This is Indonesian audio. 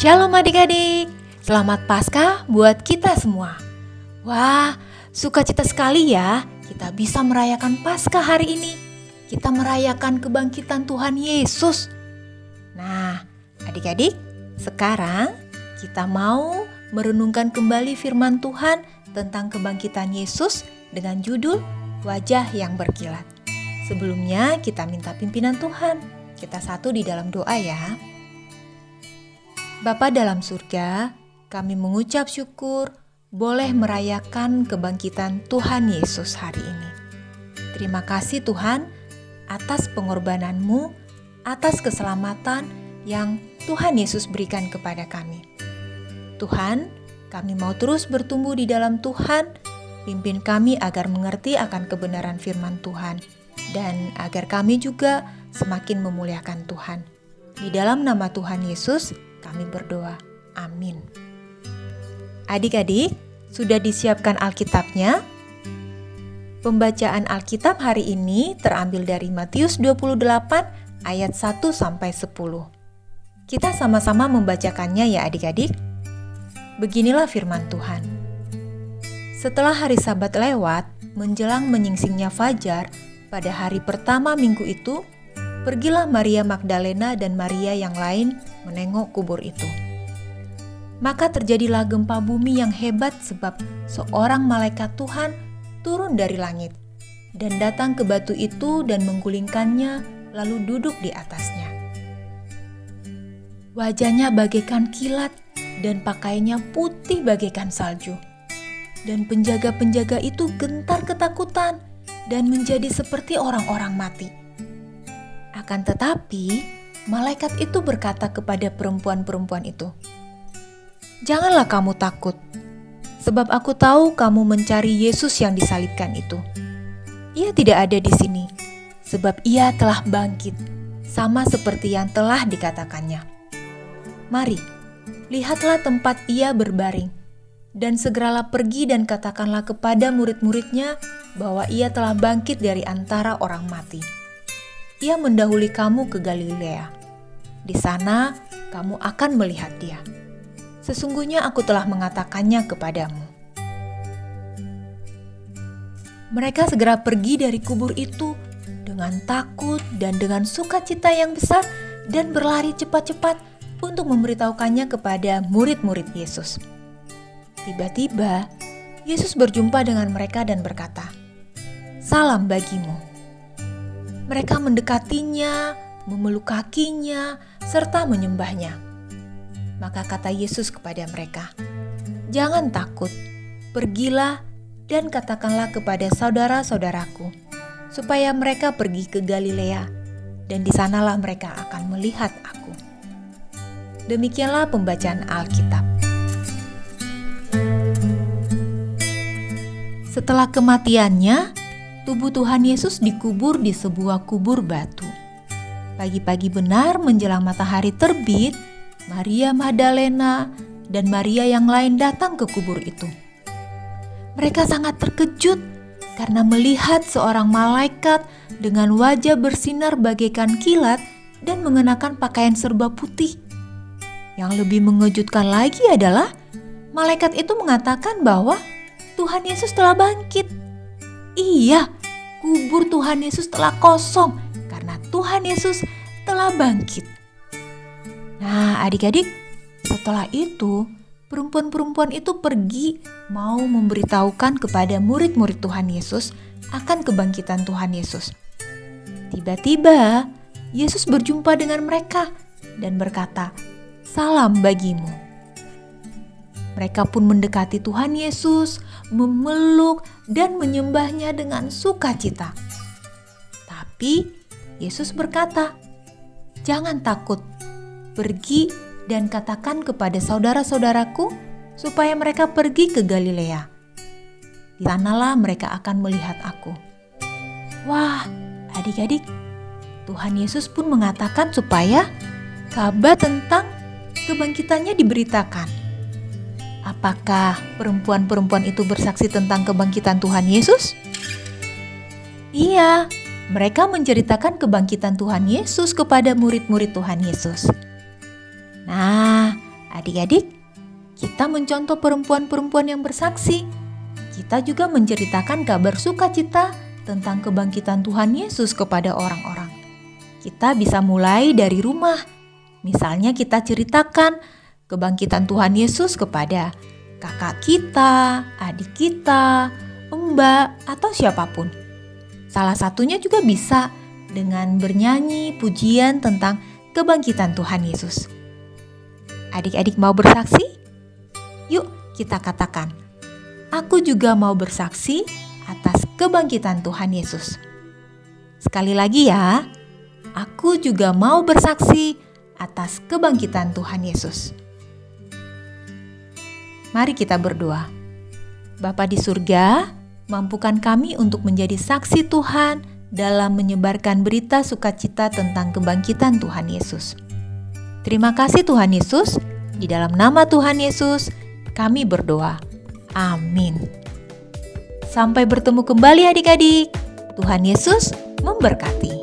Shalom adik-adik, selamat Paskah buat kita semua. Wah, sukacita sekali ya kita bisa merayakan Paskah hari ini. Kita merayakan kebangkitan Tuhan Yesus. Nah, adik-adik, sekarang kita mau merenungkan kembali firman Tuhan tentang kebangkitan Yesus dengan judul Wajah yang Berkilat. Sebelumnya kita minta pimpinan Tuhan. Kita satu di dalam doa ya. Bapa dalam surga, kami mengucap syukur boleh merayakan kebangkitan Tuhan Yesus hari ini. Terima kasih Tuhan atas pengorbananmu, atas keselamatan yang Tuhan Yesus berikan kepada kami. Tuhan, kami mau terus bertumbuh di dalam Tuhan, pimpin kami agar mengerti akan kebenaran firman Tuhan, dan agar kami juga semakin memuliakan Tuhan. Di dalam nama Tuhan Yesus, kami berdoa. Amin. Adik-adik, sudah disiapkan Alkitabnya? Pembacaan Alkitab hari ini terambil dari Matius 28 ayat 1 sampai 10. Kita sama-sama membacakannya ya adik-adik. Beginilah firman Tuhan. Setelah hari Sabat lewat, menjelang menyingsingnya fajar, pada hari pertama minggu itu, Pergilah Maria Magdalena dan Maria yang lain menengok kubur itu. Maka terjadilah gempa bumi yang hebat sebab seorang malaikat Tuhan turun dari langit dan datang ke batu itu dan menggulingkannya lalu duduk di atasnya. Wajahnya bagaikan kilat dan pakaiannya putih bagaikan salju. Dan penjaga-penjaga itu gentar ketakutan dan menjadi seperti orang-orang mati. Akan tetapi, malaikat itu berkata kepada perempuan-perempuan itu, "Janganlah kamu takut, sebab aku tahu kamu mencari Yesus yang disalibkan itu. Ia tidak ada di sini, sebab ia telah bangkit, sama seperti yang telah dikatakannya. Mari, lihatlah tempat ia berbaring." dan segeralah pergi dan katakanlah kepada murid-muridnya bahwa ia telah bangkit dari antara orang mati ia mendahului kamu ke Galilea. Di sana kamu akan melihat dia. Sesungguhnya aku telah mengatakannya kepadamu. Mereka segera pergi dari kubur itu dengan takut dan dengan sukacita yang besar dan berlari cepat-cepat untuk memberitahukannya kepada murid-murid Yesus. Tiba-tiba, Yesus berjumpa dengan mereka dan berkata, "Salam bagimu." Mereka mendekatinya, memeluk kakinya, serta menyembahnya. Maka kata Yesus kepada mereka, "Jangan takut, pergilah dan katakanlah kepada saudara-saudaraku, supaya mereka pergi ke Galilea, dan di sanalah mereka akan melihat Aku." Demikianlah pembacaan Alkitab. Setelah kematiannya, tubuh Tuhan Yesus dikubur di sebuah kubur batu. Pagi-pagi benar menjelang matahari terbit, Maria Magdalena dan Maria yang lain datang ke kubur itu. Mereka sangat terkejut karena melihat seorang malaikat dengan wajah bersinar bagaikan kilat dan mengenakan pakaian serba putih. Yang lebih mengejutkan lagi adalah malaikat itu mengatakan bahwa Tuhan Yesus telah bangkit. Iya, kubur Tuhan Yesus telah kosong karena Tuhan Yesus telah bangkit. Nah, adik-adik, setelah itu perempuan-perempuan itu pergi mau memberitahukan kepada murid-murid Tuhan Yesus akan kebangkitan Tuhan Yesus. Tiba-tiba, Yesus berjumpa dengan mereka dan berkata, "Salam bagimu." Mereka pun mendekati Tuhan Yesus, memeluk, dan menyembahnya dengan sukacita. Tapi Yesus berkata, "Jangan takut, pergi dan katakan kepada saudara-saudaraku supaya mereka pergi ke Galilea. Di sanalah mereka akan melihat Aku." Wah, adik-adik, Tuhan Yesus pun mengatakan supaya kabar tentang kebangkitannya diberitakan. Apakah perempuan-perempuan itu bersaksi tentang kebangkitan Tuhan Yesus? Iya, mereka menceritakan kebangkitan Tuhan Yesus kepada murid-murid Tuhan Yesus. Nah, Adik-adik, kita mencontoh perempuan-perempuan yang bersaksi. Kita juga menceritakan kabar sukacita tentang kebangkitan Tuhan Yesus kepada orang-orang. Kita bisa mulai dari rumah. Misalnya kita ceritakan kebangkitan Tuhan Yesus kepada kakak kita, adik kita, mbak, atau siapa pun. Salah satunya juga bisa dengan bernyanyi pujian tentang kebangkitan Tuhan Yesus. Adik-adik mau bersaksi? Yuk kita katakan, aku juga mau bersaksi atas kebangkitan Tuhan Yesus. Sekali lagi ya, aku juga mau bersaksi atas kebangkitan Tuhan Yesus. Mari kita berdoa. Bapa di surga, mampukan kami untuk menjadi saksi Tuhan dalam menyebarkan berita sukacita tentang kebangkitan Tuhan Yesus. Terima kasih Tuhan Yesus, di dalam nama Tuhan Yesus kami berdoa. Amin. Sampai bertemu kembali adik-adik. Tuhan Yesus memberkati.